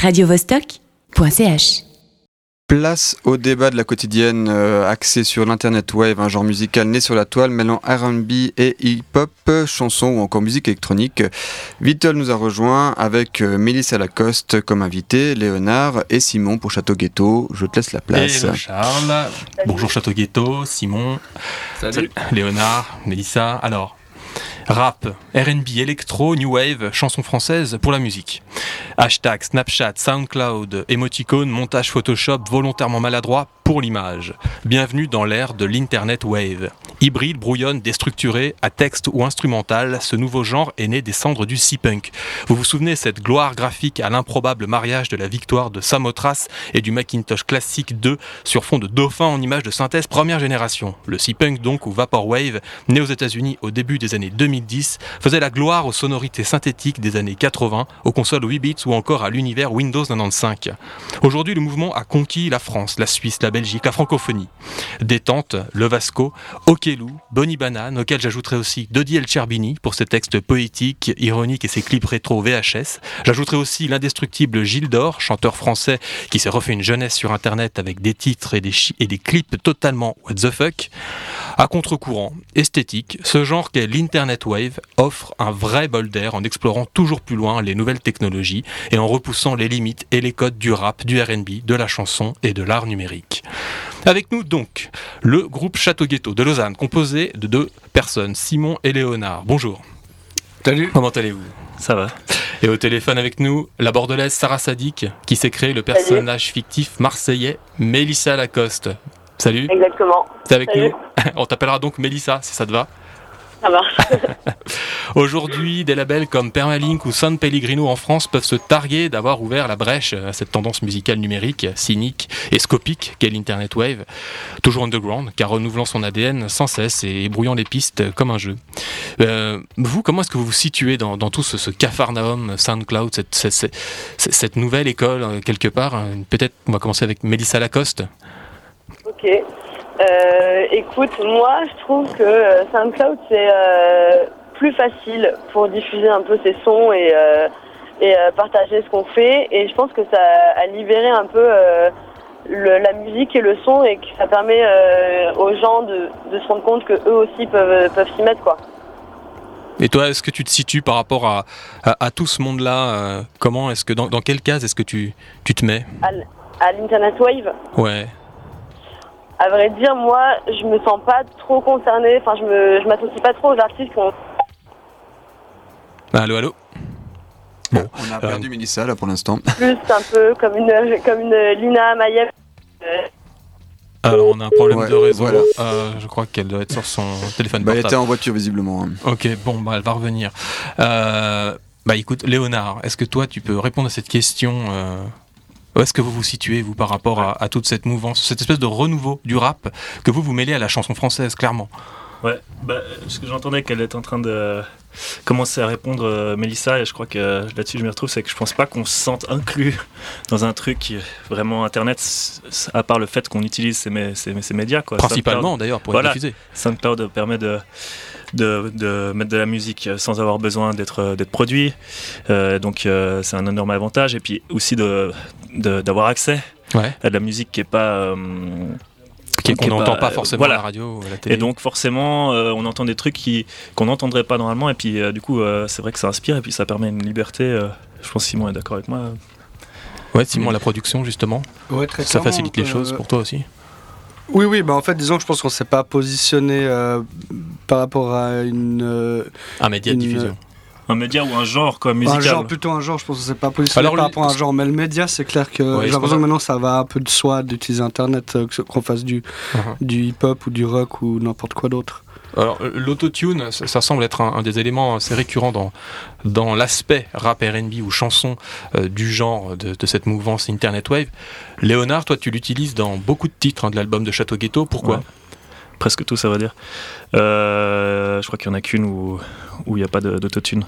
radiovostok.ch. Place au débat de la quotidienne euh, axé sur l'internet wave, un genre musical né sur la toile mêlant R&B et hip-hop, chansons ou encore musique électronique. Vittel nous a rejoint avec euh, Mélissa Lacoste comme invité, Léonard et Simon pour Château Ghetto. Je te laisse la place. Hello Charles. Bonjour Château Ghetto, Simon. Salut. Léonard, Mélissa. Alors, rap, R&B, électro, new wave, chansons françaises pour la musique. Hashtag Snapchat, Soundcloud, émoticône, montage Photoshop volontairement maladroit pour l'image. Bienvenue dans l'ère de l'Internet Wave. Hybride, brouillonne, déstructuré, à texte ou instrumental, ce nouveau genre est né des cendres du C-Punk. Vous vous souvenez cette gloire graphique à l'improbable mariage de la victoire de Samothrace et du Macintosh Classic 2 sur fond de dauphin en images de synthèse première génération. Le C-Punk donc, ou Vaporwave, né aux États-Unis au début des années 2010, faisait la gloire aux sonorités synthétiques des années 80, aux consoles 8 bits ou encore à l'univers Windows 95. Aujourd'hui, le mouvement a conquis la France, la Suisse, la Belgique, la francophonie. Détente, Le Vasco, Okelou, Bonnie Banane, auquel j'ajouterai aussi Dodi El Cherbini pour ses textes poétiques, ironiques et ses clips rétro VHS. J'ajouterai aussi l'indestructible Gilles Dor, chanteur français qui s'est refait une jeunesse sur internet avec des titres et des, et des clips totalement what the fuck. À contre-courant, esthétique, ce genre qu'est l'Internet Wave offre un vrai bol d'air en explorant toujours plus loin les nouvelles technologies et en repoussant les limites et les codes du rap, du RB, de la chanson et de l'art numérique. Avec nous donc le groupe Château Ghetto de Lausanne, composé de deux personnes, Simon et Léonard. Bonjour. Salut. Comment allez-vous? Ça va. Et au téléphone avec nous, la bordelaise Sarah Sadik, qui s'est créé le personnage fictif marseillais Mélissa Lacoste. Salut, Exactement. t'es avec Salut. nous? On t'appellera donc Mélissa, si ça te va. Aujourd'hui, des labels comme Permalink ou San Pellegrino en France peuvent se targuer d'avoir ouvert la brèche à cette tendance musicale numérique, cynique et scopique qu'est l'Internet Wave, toujours underground, car renouvelant son ADN sans cesse et brouillant les pistes comme un jeu. Euh, vous, comment est-ce que vous vous situez dans, tout ce, ce cafarnaum SoundCloud, cette, cette, cette- cette nouvelle école, euh, quelque part hein, Peut-être, on va commencer avec Mélissa Lacoste. Euh, écoute, moi, je trouve que euh, SoundCloud, c'est euh, plus facile pour diffuser un peu ses sons et, euh, et partager ce qu'on fait. Et je pense que ça a libéré un peu le- la musique et le son et que ça permet aux gens de, de se rendre compte que eux aussi peuvent, peuvent s'y mettre, quoi. Et toi, est-ce que tu te situes par rapport à, à, à tout ce monde-là Comment est-ce que dans, dans quelle case est-ce que tu, tu te mets? À l'Internet Wave, Ouais. À vrai dire, moi, je me sens pas trop concernée. Enfin, je me, je m'associe pas trop aux artistes qui ont Allô, allô Bon, On a perdu Mélissa là pour l'instant. plus un peu comme une comme une Lina Mayev. alors on a un problème Ouais, de réseau. voilà. Euh, je crois qu'elle doit être sur son téléphone Bah, elle était en voiture visiblement. hein. Ok, bon, bah, elle va revenir. Euh, bah écoute, Léonard, est-ce que toi tu peux répondre à cette question euh, Où est-ce que vous vous situez, vous, par rapport à, à toute cette mouvance, cette espèce de renouveau du rap que vous vous mêlez à la chanson française, clairement? Ouais, bah, ce que j'entendais qu'elle est en train de commencer à répondre, euh, Mélissa, et je crois que là-dessus je me retrouve, c'est que je pense pas qu'on se sente inclus dans un truc vraiment Internet, à part le fait qu'on utilise ces, mé- ces, ces médias. Quoi. Principalement, d'ailleurs, pour Voilà. diffusé. SoundCloud, SoundCloud permet de, de, de mettre de la musique sans avoir besoin d'être d'être produit, Euh, donc euh, c'est un énorme avantage, et puis aussi de de- d'avoir accès Ouais. à de la musique qui est pas... euh, Qui- qui est Qu'on n'entend pas- pas forcément voilà. à la radio ou à la télé. Et donc forcément, euh, on entend des trucs qui qu'on n'entendrait pas normalement. Et puis euh, du coup, euh, c'est vrai que ça inspire et puis ça permet une liberté. euh, je pense que Simon est d'accord avec moi. Ouais, Simon, la production, justement, Ouais, très ça facilite les euh, choses pour toi aussi Oui, oui, bah en fait, disons que je pense qu'on s'est pas positionné euh, par rapport à une. euh, Un média de Une- diffusion. Un média ou un genre quoi, un musical. genre, plutôt un genre, je pense qu'on s'est pas positionné Alors, par lui- rapport à un genre. Mais le média, c'est clair que Ouais, j'ai l'impression que maintenant ça va un peu de soi d'utiliser Internet, euh, qu'on fasse du, Mhm. du hip-hop ou du rock ou n'importe quoi d'autre. Alors, euh, l'autotune, ça, semble être un, des éléments assez récurrents dans, l'aspect rap RB ou chanson euh, du genre de, cette mouvance Internet Wave. Léonard, toi, tu l'utilises dans beaucoup de titres hein, de l'album de Château Ghetto. Pourquoi? Presque tout, ça va dire. Euh, je crois qu'il y en a qu'une où il n'y a pas d'autotune.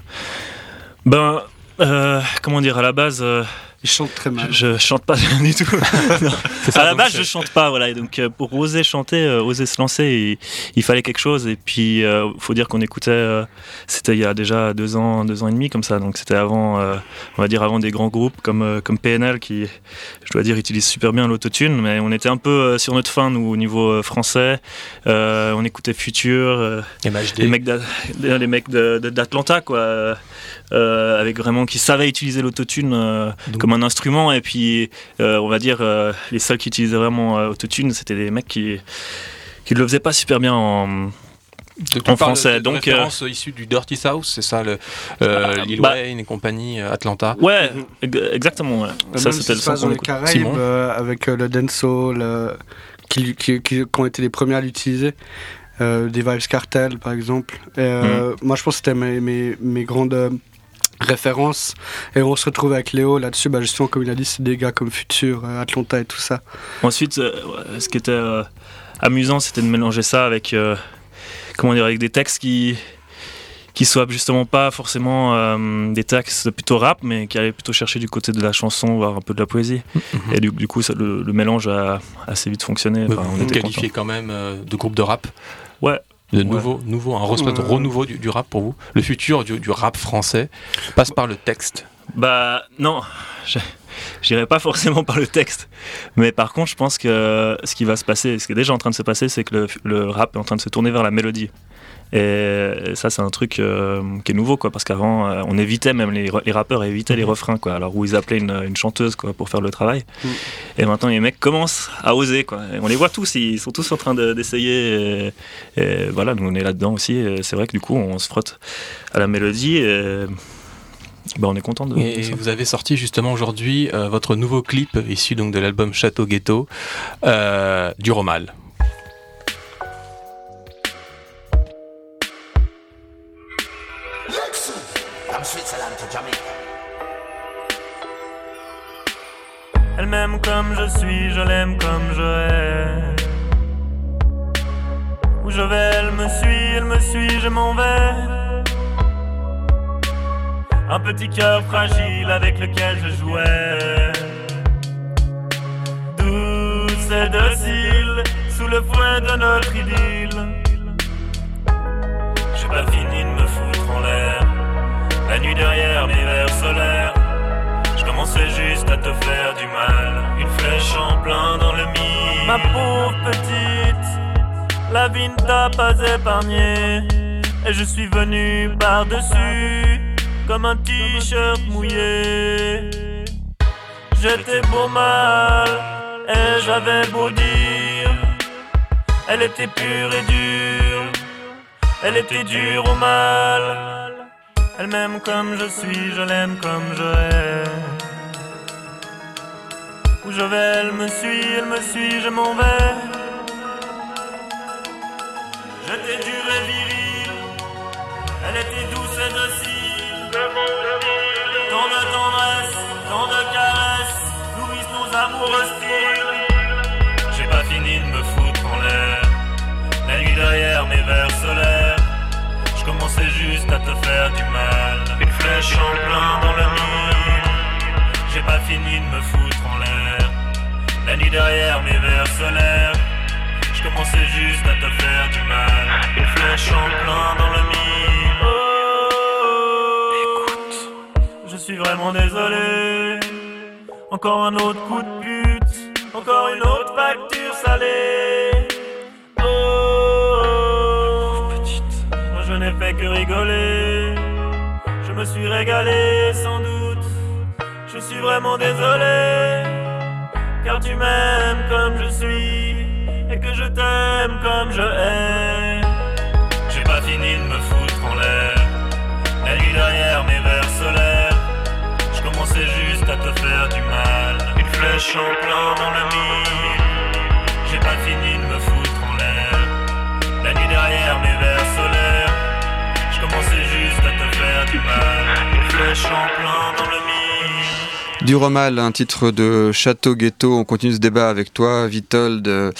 Ben, comment dire, à la base, Il chante très mal. Je, chante pas du tout. à la base, je chante pas, voilà. Et donc, euh, pour oser chanter, euh, oser se lancer, il, fallait quelque chose. Et puis, il euh, faut dire qu'on écoutait. c'était il y a déjà deux ans, deux ans et demi comme ça. Donc, c'était avant, on va dire, avant des grands groupes comme comme PNL qui, je dois dire, utilisent super bien l'autotune. Mais on était un peu sur notre fin, nous, au niveau français. on écoutait Future, les mecs d'Atlanta, quoi. Euh, avec vraiment qui savait utiliser l'autotune euh, comme un instrument. Et puis, euh, on va dire, les seuls qui utilisaient vraiment autotune, c'était des mecs qui qui le faisaient pas super bien en en français. De, donc, référence issue du Dirty South, c'est ça, le, euh, Lil bah, Wayne et compagnie, Atlanta. Ouais, exactement. Ça, c'était le Caraïbes, avec le dancehall, qui, qui, qui, ont été les premiers à l'utiliser. des Vibes Cartel, par exemple. Mm. Moi, je pense que c'était mes, mes, mes, grandes référence. Et on se retrouve avec Léo là-dessus, bah justement, comme il a dit, c'est des gars comme Futur, euh, Atlanta et tout ça. Ensuite, euh, ce qui était euh, amusant, c'était de mélanger ça avec, comment dire, avec des textes qui qui soient justement pas forcément des textes plutôt rap, mais qui allaient plutôt chercher du côté de la chanson, voire un peu de la poésie. Mm-hmm. Et du, coup, ça, le, mélange a assez vite fonctionné. on est qualifié quand même de groupe de rap Ouais, de nouveau, nouveau, un renouveau du, rap pour vous. Le futur du, rap français passe par le texte. Bah non, j'irai pas forcément par le texte. Mais par contre, je pense que ce qui va se passer, ce qui est déjà en train de se passer, c'est que le, rap est en train de se tourner vers la mélodie. Et ça, c'est un truc euh, qui est nouveau, quoi, parce qu'avant, euh, on évitait, même les, rappeurs évitaient les mhm. refrains, quoi, alors où ils appelaient une, chanteuse, quoi, pour faire le travail. Mm. Et maintenant, les mecs commencent à oser, quoi. on les voit tous, ils sont tous en train d'essayer. et, voilà, nous, on est là-dedans aussi. C'est vrai que du coup, on se frotte à la mélodie. Et, ben, on est content de. Et vous avez sorti justement aujourd'hui euh, votre nouveau clip issu donc de l'album Château Ghetto du Romal. M'aime comme je suis, je l'aime comme je hais. Où je vais, elle me suit, elle me suit, je m'en vais. Un petit cœur fragile avec lequel je jouais. Douce et docile, sous le fouet de notre idylle. J'ai pas fini de me foutre en l'air. La nuit derrière mes verres solaires. Je commençais juste à te faire du mal. Une flèche en plein dans le mille. Ma pauvre petite, la vie ne t'a pas épargné. Et je suis venu par-dessus, comme un t-shirt mouillé. J'étais beau mal, et j'avais beau dire. Elle était pure et dure, elle était dure au mal. Elle m'aime comme je suis, je l'aime comme je hais. Où je vais, elle me suit, elle me suit, je m'en vais. J'étais dur et viril, elle était douce et docile. Tant de tendresse, tant de caresses, nourrissent nos amours hostiles. J'ai pas fini de me foutre en l'air, la nuit derrière mes verres solaires. Je commençais juste à te faire du mal. Une flèche en plein dans le mille. J'ai pas fini de me foutre en l'air. Derrière mes verres solaires. Je commençais juste à te faire du mal. Une flèche en plein dans le mille. Oh, écoute, je suis vraiment désolé. Encore un autre coup de pute. Encore une autre facture salée. n'ai fait que rigoler. Je me suis régalé sans doute. Je suis vraiment désolé. Car tu m'aimes comme je suis. Et que je t'aime comme je hais. J'ai pas fini de me foutre en l'air. La nuit derrière mes verres solaires. Je commençais juste à te faire du mal. Une flèche en plein dans le mille. J'ai pas fini de me foutre en l'air. La nuit derrière mes verres solaires juste à te faire du mal. Une flèche en plein dans le. Du Romal, un titre de Château Ghetto. On continue ce débat avec toi, Vitold, euh,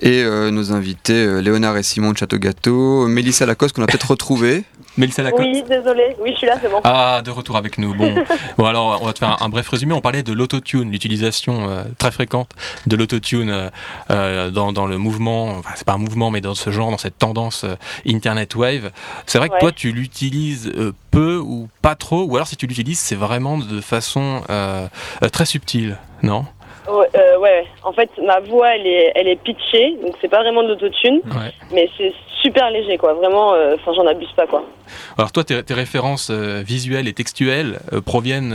et euh, nos invités, euh, Léonard et Simon de Château Ghetto, Mélissa Lacoste, qu'on a peut-être retrouvé. Mélissa Lacoste Oui, désolé. Oui, je suis là, c'est bon. Ah, de retour avec nous. Bon, bon alors, on va te faire un, bref résumé. On parlait de l'autotune, l'utilisation euh, très fréquente de l'autotune euh, euh, dans, dans, le mouvement, enfin, c'est pas un mouvement, mais dans ce genre, dans cette tendance Internet Wave. C'est vrai que toi, tu l'utilises peu ou pas trop, ou alors si tu l'utilises, c'est vraiment de façon très subtile, non? Ouais, ouais, en fait, ma voix, elle est, elle est pitchée, donc c'est pas vraiment de l'autotune, ouais. mais c'est super léger, quoi. Vraiment, euh, enfin, j'en abuse pas, quoi. Alors toi, tes, références euh, visuelles et textuelles euh, proviennent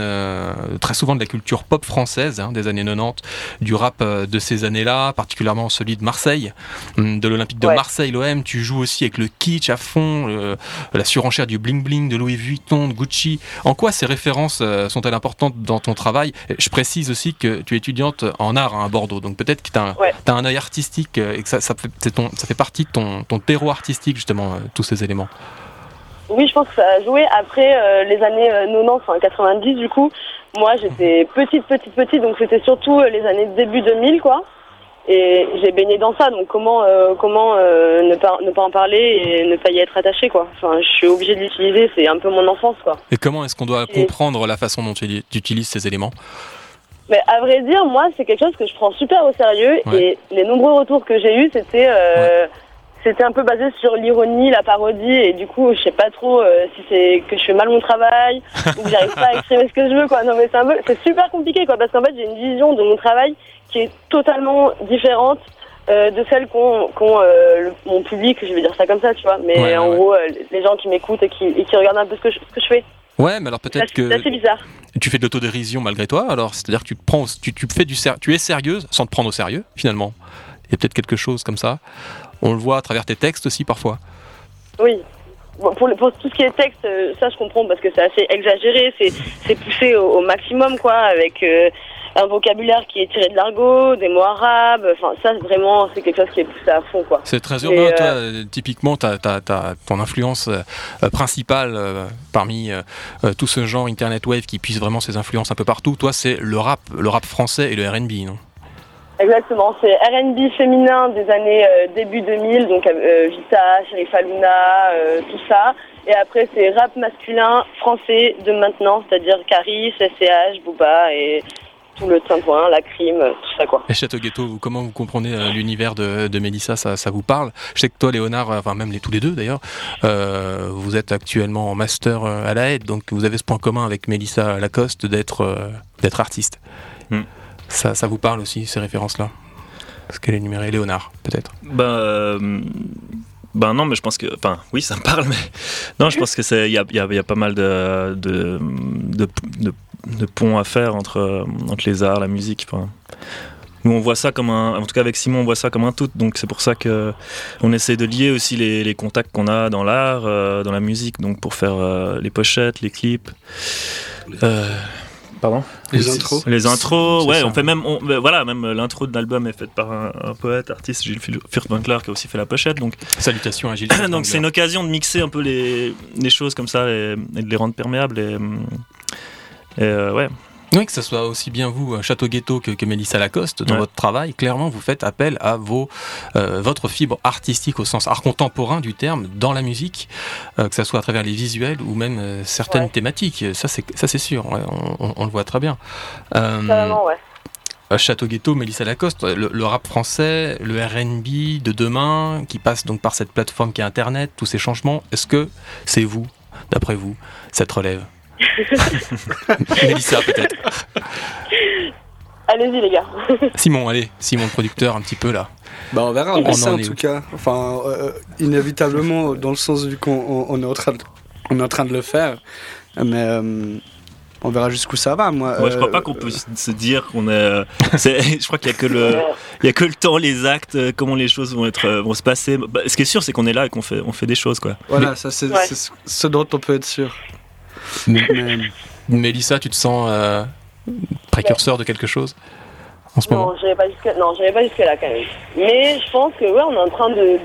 très souvent de la culture pop française hein, des années 90, du rap de ces années-là, particulièrement celui de Marseille, hum, de l'Olympique de Marseille, l'OM. Tu joues aussi avec le kitsch à fond, la surenchère du bling bling de Louis Vuitton, de Gucci. En quoi ces références sont-elles importantes dans ton travail? Je précise aussi que tu es étudiante en art hein, à Bordeaux, donc peut-être que tu as, as, un œil artistique et que ça, ça, fait, ton, ça fait partie de ton, ton terroir artistique, justement, euh, tous ces éléments Oui, je pense que ça a joué. Après euh, les années 90, euh, enfin 90, du coup, moi j'étais petite, petite, petite, donc c'était surtout les années début 2000, quoi. Et j'ai baigné dans ça, donc comment, comment ne, pas, ne pas en parler et ne pas y être attaché, quoi. Enfin, je suis obligée de l'utiliser, c'est un peu mon enfance, quoi. Et comment est-ce qu'on doit comprendre la façon dont tu utilises ces éléments? Mais à vrai dire, moi, c'est quelque chose que je prends super au sérieux et les nombreux retours que j'ai eus, c'était c'était un peu basé sur l'ironie, la parodie, et du coup, je sais pas trop euh, si c'est que je fais mal mon travail ou que j'arrive pas à exprimer ce que je veux, quoi. Non, mais c'est un peu, c'est super compliqué, quoi, parce qu'en fait, j'ai une vision de mon travail qui est totalement différente euh, de celle qu'ont euh, mon public, je vais dire ça comme ça, tu vois. Mais en gros, les gens qui m'écoutent et qui, et qui regardent un peu ce que je, ce que je fais. Ouais, mais alors peut-être que. C'est assez bizarre. Tu fais de l'autodérision malgré toi, alors c'est-à-dire que tu prends, tu, tu fais du tu es sérieuse sans te prendre au sérieux finalement. Il y a peut-être quelque chose comme ça. On le voit à travers tes textes aussi parfois. Oui. pour, tout ce qui est texte, euh, ça je comprends parce que c'est assez exagéré, c'est poussé au, maximum quoi, avec euh, un vocabulaire qui est tiré de l'argot, des mots arabes, enfin ça vraiment c'est quelque chose qui est poussé à fond quoi. C'est très urbain, toi, euh, typiquement ta, ton influence principale parmi tout ce genre internet wave qui puise vraiment ses influences un peu partout, toi c'est le rap, le rap français et le R&B non? Exactement, c'est R&B féminin des années euh, début 2000, donc euh, Vita, Sheriff Aluna, euh, tout ça. Et après c'est rap masculin français de maintenant, c'est-à-dire Caris, SCH, Booba et tout le point, la crime, tout ça quoi. Et Château Ghetto, vous, comment vous comprenez l'univers de, de Mélissa? Ça, ça vous parle? Je sais que toi Léonard, enfin même les tous les deux d'ailleurs, vous êtes actuellement en master à la aide, donc vous avez ce point commun avec Mélissa Lacoste d'être d'être artiste. Hmm. Ça, ça vous parle aussi, ces références-là? Parce qu'elle est numérée Léonard, peut-être Ben. Ben non, mais je pense que, enfin, oui, ça me parle, mais non, je pense que c'est, il y a, y a, pas mal de de, de, ponts à faire entre entre les arts, la musique. Enfin, nous, on voit ça comme un, en tout cas avec Simon, on voit ça comme un tout. Donc c'est pour ça que on essaie de lier aussi les, les contacts qu'on a dans l'art, euh, dans la musique, donc pour faire euh, les pochettes, les clips. Euh, Pardon Les intros. Les intros, ouais, on fait même, voilà, même l'intro de l'album est faite par un, poète, artiste, Gilles Furtwängler, qui a aussi fait la pochette. Donc, salutations à Gilles. donc c'est une occasion de mixer un peu les, les choses comme ça et, de les rendre perméables et, et euh, ouais. Oui, que ce soit aussi bien vous, euh, Château Ghetto, que, que Mélissa Lacoste, dans votre travail, clairement, vous faites appel à vos, euh, votre fibre artistique au sens art contemporain du terme dans la musique, euh, que ce soit à travers les visuels ou même certaines thématiques. Ça, c'est ça, c'est sûr. on, le voit très bien. ouais. Château Ghetto, Mélissa Lacoste, le, le rap français, le RB de demain, qui passe donc par cette plateforme qui est Internet, tous ces changements, est-ce que c'est vous, d'après vous, cette relève? Mélissa, peut-être. Allez-y, les gars. Simon, allez, Simon, producteur, un petit peu là. Bah, on verra, on, en, en tout cas. Enfin, euh, inévitablement, dans le sens vu qu'on on est, en train de, on est en train de le faire. Mais. Euh, on verra jusqu'où ça va. Moi, je crois pas qu'on peut se dire qu'on est. je crois qu'il y a que le, il y a que le temps, les actes, comment les choses vont être, vont se passer. Bah, ce qui est sûr, c'est qu'on est là et qu'on fait, on fait des choses, quoi. Voilà, ça c'est ce dont on peut être sûr. Mélissa, tu te sens euh, précurseur de quelque chose en ce non, moment? pas Non, j'avais pas jusque là quand même. Mais je pense que ouais, on est en train de,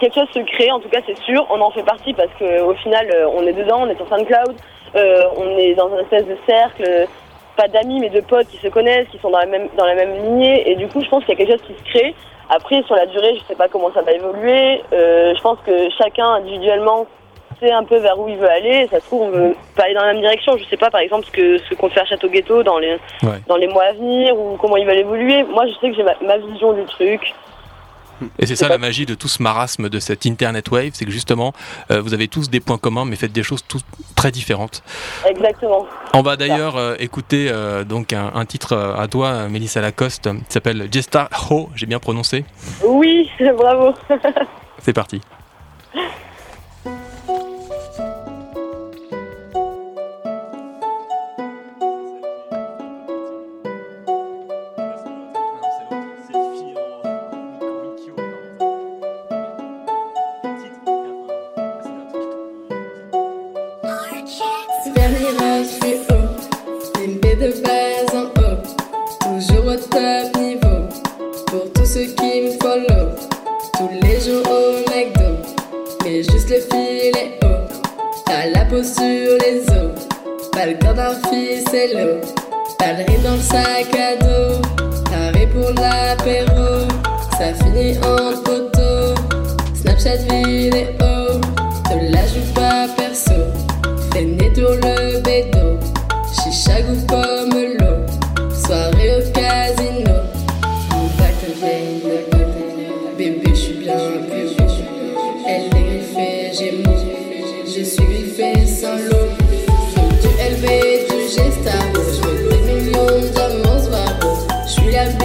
quelque chose se créer. En tout cas, c'est sûr. On en fait partie parce qu'au final, euh, on est dedans. On est sur SoundCloud. Euh, on est dans un espèce de cercle, pas d'amis, mais de potes qui se connaissent, qui sont dans la même dans la même lignée. Et du coup, je pense qu'il y a quelque chose qui se crée. Après, sur la durée, je sais pas comment ça va évoluer. je pense que chacun individuellement sait un peu vers où il veut aller. ça se trouve, on veut pas aller dans la même direction. Je sais pas, par exemple, ce que ce qu'on fait à Château Ghetto dans les dans les mois à venir ou comment il va évoluer. Moi, je sais que j'ai ma, vision du truc. Et c'est ça la magie de tout ce marasme de cette Internet Wave, c'est que justement, euh, vous avez tous des points communs, mais faites des choses toutes très différentes. Exactement. On va d'ailleurs euh, écouter euh, donc un, titre à toi, Mélissa Lacoste, qui s'appelle Jesta Ho, j'ai bien prononcé Oui, bravo. c'est parti. Yeah.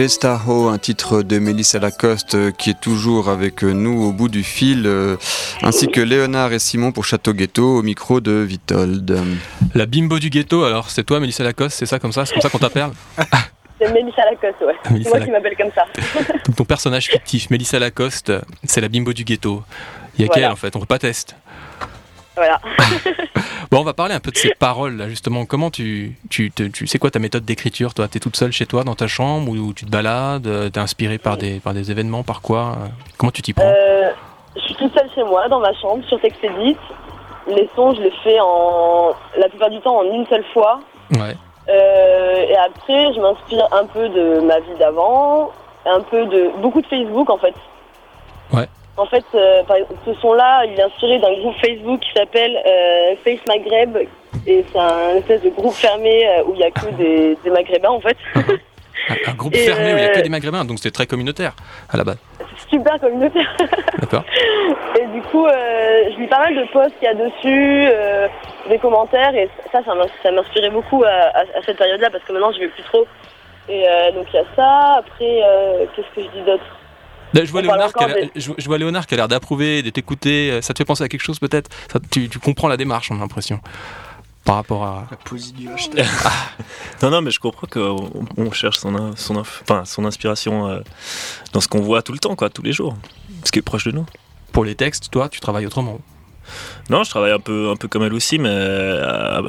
Gestaho, un titre de Mélissa Lacoste euh, qui est toujours avec euh, nous au bout du fil, euh, ainsi que Léonard et Simon pour Château Ghetto au micro de Vitold. La bimbo du ghetto, alors c'est toi Mélissa Lacoste, c'est ça comme ça C'est comme ça qu'on t'appelle? C'est Mélissa Lacoste, ouais. C'est moi qui m'appelle comme ça. Donc ton personnage fictif, Mélissa Lacoste, c'est la bimbo du ghetto. Il y a qu'elle en fait, on peut pas tester. Voilà. bon, on va parler un peu de ces paroles là, justement. Comment tu, tu, tu sais quoi ta méthode d'écriture Toi, tu es toute seule chez toi dans ta chambre ou tu te balades euh, T'es inspiré par des, par des événements, par quoi? Comment tu t'y prends? Euh, Je suis toute seule chez moi, dans ma chambre, sur Textedit. Les sons, je les fais en, la plupart du temps en une seule fois. Ouais. Euh, et après, je m'inspire un peu de ma vie d'avant, un peu de beaucoup de Facebook en fait. Ouais. En fait, euh, ce son-là, il est inspiré d'un groupe Facebook qui s'appelle euh, Face Maghreb. Et c'est un espèce de groupe fermé euh, où il n'y a que des, Maghrébins, en fait. un, groupe fermé où il n'y a que des Maghrébins, donc c'est très communautaire à la base. C'est super communautaire. D'accord. Et du coup, je lis pas mal de posts qu'il y a dessus, des commentaires, et ça, ça m'inspirait beaucoup à, à cette période-là, parce que maintenant, je vais plus trop. Et donc, il y a ça. Après, qu'est-ce que je dis d'autre? Je vois, Léonard qui a, je, vois Léonard qui a l'air d'approuver, de t'écouter. Ça te fait penser à quelque chose peut-être? Tu, comprends la démarche, on a l'impression. par rapport à la poésie du non, non, mais je comprends qu'on on cherche son, son, enfin, son inspiration euh, dans ce qu'on voit tout le temps, quoi, tous les jours, ce qui est proche de nous. Pour les textes, toi, tu travailles autrement Non, je travaille un peu, un peu comme elle aussi, mais euh,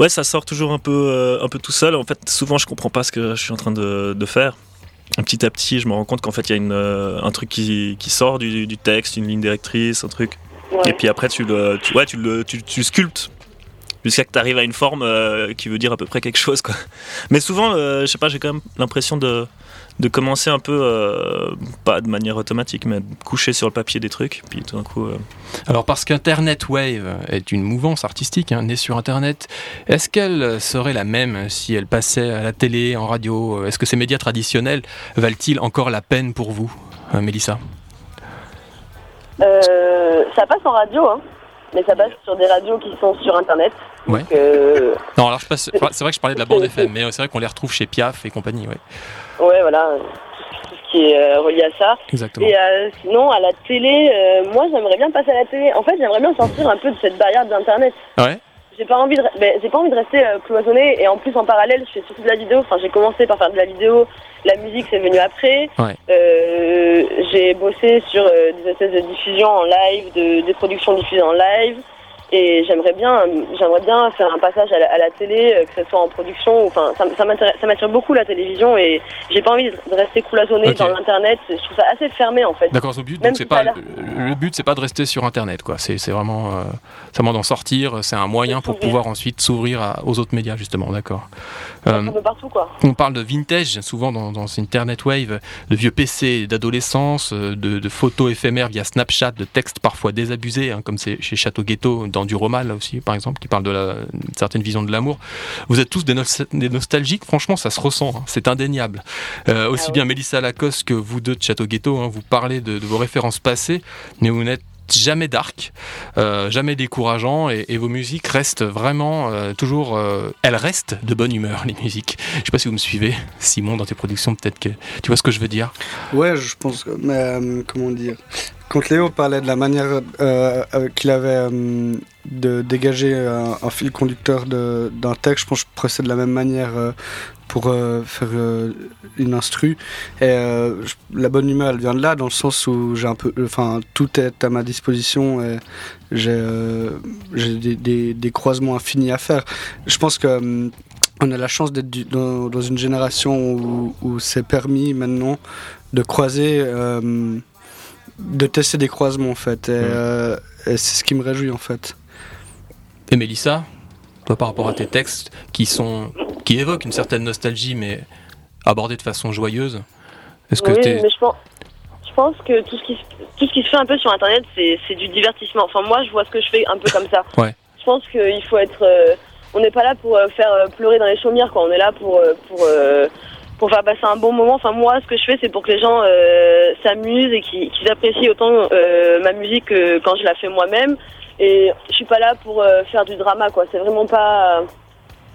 ouais, ça sort toujours un peu, euh, un peu tout seul. En fait, souvent, je comprends pas ce que je suis en train de, de faire petit à petit, je me rends compte qu'en fait, il y a une, un truc qui, qui sort du, du, texte, une ligne directrice, un truc. Et puis après, tu le, tu, ouais, tu le, tu, tu sculptes jusqu'à que tu arrives à une forme euh, qui veut dire à peu près quelque chose. Quoi. Mais souvent, euh, je sais pas, j'ai quand même l'impression de, de commencer un peu, euh, pas de manière automatique, mais de coucher sur le papier des trucs, puis tout d'un coup... Alors parce qu'Internet Wave est une mouvance artistique hein, née sur Internet, est-ce qu'elle serait la même si elle passait à la télé, en radio? Est-ce que ces médias traditionnels valent-ils encore la peine pour vous, Mélissa? Ça passe en radio, hein mais ça passe sur des radios qui sont sur Internet. Ouais. Euh, non, alors c'est vrai que je parlais de la bande FM, mais c'est vrai qu'on les retrouve chez Piaf et compagnie, ouais. Ouais, voilà, tout ce qui est euh, relié à ça. Exactement. Et euh, sinon, à la télé, moi j'aimerais bien passer à la télé. En fait, j'aimerais bien sortir un peu de cette barrière d'Internet. Ouais. J'ai pas envie de, ben, j'ai pas envie de rester cloisonné et en plus en parallèle, je fais surtout de la vidéo. Enfin, j'ai commencé par faire de la vidéo, la musique c'est venu après. Ouais. j'ai bossé sur des espèces de diffusion en live, de, des productions diffusées en live. Et j'aimerais bien, j'aimerais bien faire un passage à la, télé, euh, que ce soit en production. Enfin, ça, ça m'attire beaucoup la télévision et j'ai pas envie de rester cloisonné dans l'internet. Je trouve ça assez fermé en fait. D'accord, le but, c'est pas le but, c'est pas de rester sur internet, quoi. C'est vraiment, euh, vraiment d'en sortir. C'est un moyen pour pouvoir ensuite s'ouvrir aux autres médias, justement. D'accord. Euh. On parle de vintage souvent dans, dans Internet Wave, de vieux PC d'adolescence, euh, de, de, photos éphémères via Snapchat, de textes parfois désabusés, hein, comme c'est chez Château Ghetto dans du roman là aussi, par exemple, qui parle de la, une certaine vision de l'amour. Vous êtes tous des, nostalgiques, franchement, ça se ressent, hein, c'est indéniable. Euh, aussi ah bien Mélissa Lacoste que vous deux de Château Ghetto, hein, vous parlez de, de, vos références passées, mais vous n'êtes jamais dark, euh, jamais décourageant, et, vos musiques restent vraiment euh, toujours. Euh, elles restent de bonne humeur, les musiques. Je sais pas si vous me suivez, Simon, dans tes productions, peut-être que tu vois ce que je veux dire? Ouais, je pense. Mais comment dire? Quand Léo parlait de la manière qu'il avait de dégager un, fil conducteur d'un texte, je pense que je procède de la même manière pour euh, faire euh, une instru. Et euh, la bonne humeur, elle vient de là, dans le sens où j'ai un peu, enfin, tout est à ma disposition et j'ai des, croisements infinis à faire. Je pense que on a la chance d'être dans, une génération où c'est permis maintenant de croiser, de tester des croisements en fait. Et, et c'est ce qui me réjouit en fait. Et Mélissa, toi par rapport à tes textes qui sont qui évoquent une certaine nostalgie mais abordés de façon joyeuse. Est-ce que oui, mais je pense, je pense que tout ce qui tout ce qui se fait un peu sur internet c'est du divertissement. Enfin moi je vois ce que je fais un peu comme ça. Ouais. Je pense qu'il faut être euh, on n'est pas là pour euh, faire euh, pleurer dans les chaumières quoi. On est là pour pour pour faire passer un bon moment. Enfin, moi, ce que je fais, c'est pour que les gens s'amusent et qu'ils apprécient autant ma musique que quand je la fais moi-même. Et je suis pas là pour euh, faire du drama, quoi. C'est vraiment pas,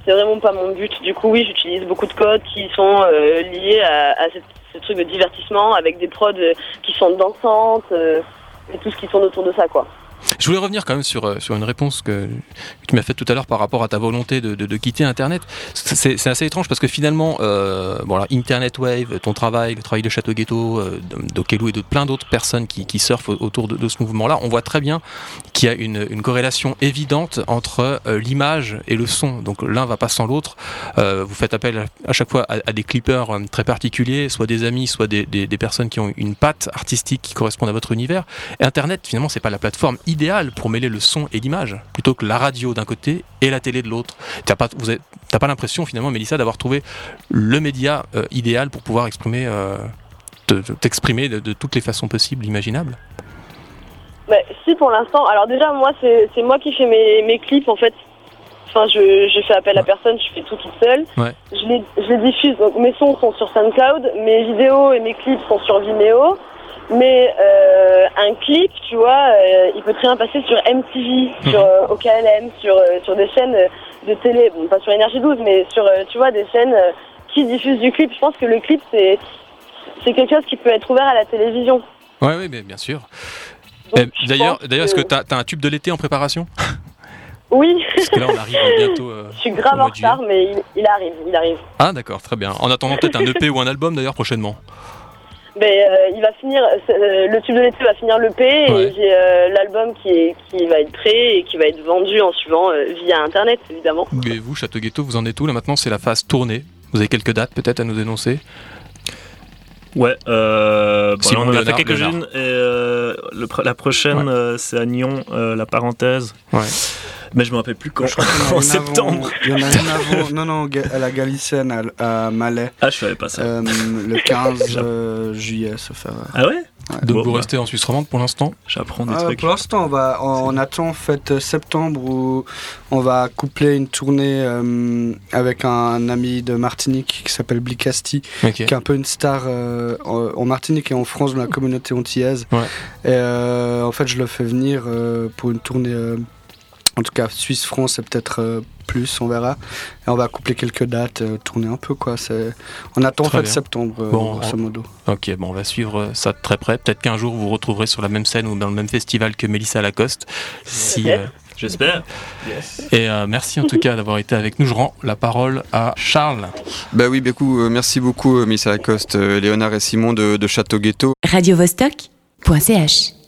c'est vraiment pas mon but. Du coup, oui, j'utilise beaucoup de codes qui sont euh, liés à, à ce truc de divertissement avec des prods euh, qui sont dansantes et tout ce qui tourne autour de ça, quoi. Je voulais revenir quand même sur, euh, sur une réponse que, tu m'as faite tout à l'heure par rapport à ta volonté de, de, quitter Internet. C'est assez étrange parce que finalement, euh, bon, Internet Wave, ton travail, le travail de Château Ghetto, euh, d'Okelou et de plein d'autres personnes qui, surfent autour de, ce mouvement-là, on voit très bien qu'il y a une, corrélation évidente entre euh, l'image et le son. Donc l'un va pas sans l'autre. Vous faites appel à, chaque fois à, des clippers très particuliers, soit des amis, soit des, des, personnes qui ont une patte artistique qui correspondent à votre univers. Et Internet, finalement, c'est pas la plateforme idéal pour mêler le son et l'image, plutôt que la radio d'un côté et la télé de l'autre. T'as pas, vous pas l'impression finalement, Mélissa, d'avoir trouvé le média euh, idéal pour pouvoir exprimer, euh, t'exprimer de, toutes les façons possibles, imaginables? Bah, Si, pour l'instant. Alors déjà, moi, c'est moi qui fais mes, clips en fait. Enfin, je, fais appel à personne, je fais tout toute seule. Je, les, je les diffuse. Donc mes sons sont sur SoundCloud, mes vidéos et mes clips sont sur Vimeo. Mais euh, un clip, tu vois, euh, il peut très bien passer sur MTV, mhm. sur euh, OKLM, sur, euh, sur des chaînes de télé, bon, pas sur Énergie 12, mais sur, tu vois, des chaînes qui diffusent du clip. Je pense que le clip, c'est, c'est quelque chose qui peut être ouvert à la télévision. Oui, oui, mais bien sûr. D'ailleurs, d'ailleurs, est-ce que tu as, un tube de l'été en préparation? Oui. Parce que là, on arrive bientôt. je suis grave en retard, mais il, arrive, il arrive. Ah, d'accord, très bien. En attendant peut-être un EP ou un album d'ailleurs prochainement. Ben, il va finir, le tube de l'été va finir l'EP et j'ai l'album qui, qui va être prêt et qui va être vendu en suivant via internet évidemment. Mais vous, Château Ghetto, vous en êtes où là maintenant? C'est la phase tournée. Vous avez quelques dates peut-être à nous dénoncer? Ouais, euh, on en a fait quelques-unes et euh, la prochaine euh, c'est à Nyon, euh, la parenthèse. Ouais. Mais je me rappelle plus quand. en septembre. Il y en a une avant. Non, non, à la Galicienne, à, Malais. Ah, je savais pas ça. le 15 juillet, se faire. Ah ouais? Donc vous restez en Suisse romande pour l'instant J'apprends des trucs. Pour l'instant, on, va, on, attend en fait septembre où on va coupler une tournée euh, avec un ami de Martinique qui s'appelle Blicasti, qui est un peu une star euh, en, Martinique et en France dans la communauté antillaise. Et euh, en fait, je le fais venir pour une tournée en tout cas, Suisse-France, c'est peut-être euh, plus, on verra. Et on va coupler quelques dates, euh, tourner un peu, quoi. On attend en fait septembre, euh, grosso modo. Ok, bon, on va suivre ça de très près. Peut-être qu'un jour, vous vous retrouverez sur la même scène ou dans le même festival que Mélissa Lacoste. Si, J'espère. Et merci en tout cas d'avoir été avec nous. Je rends la parole à Charles. Bah oui, beaucoup, merci beaucoup Mélissa Lacoste, Léonard et Simon de, de Château Ghetto. Radio Vostok.ch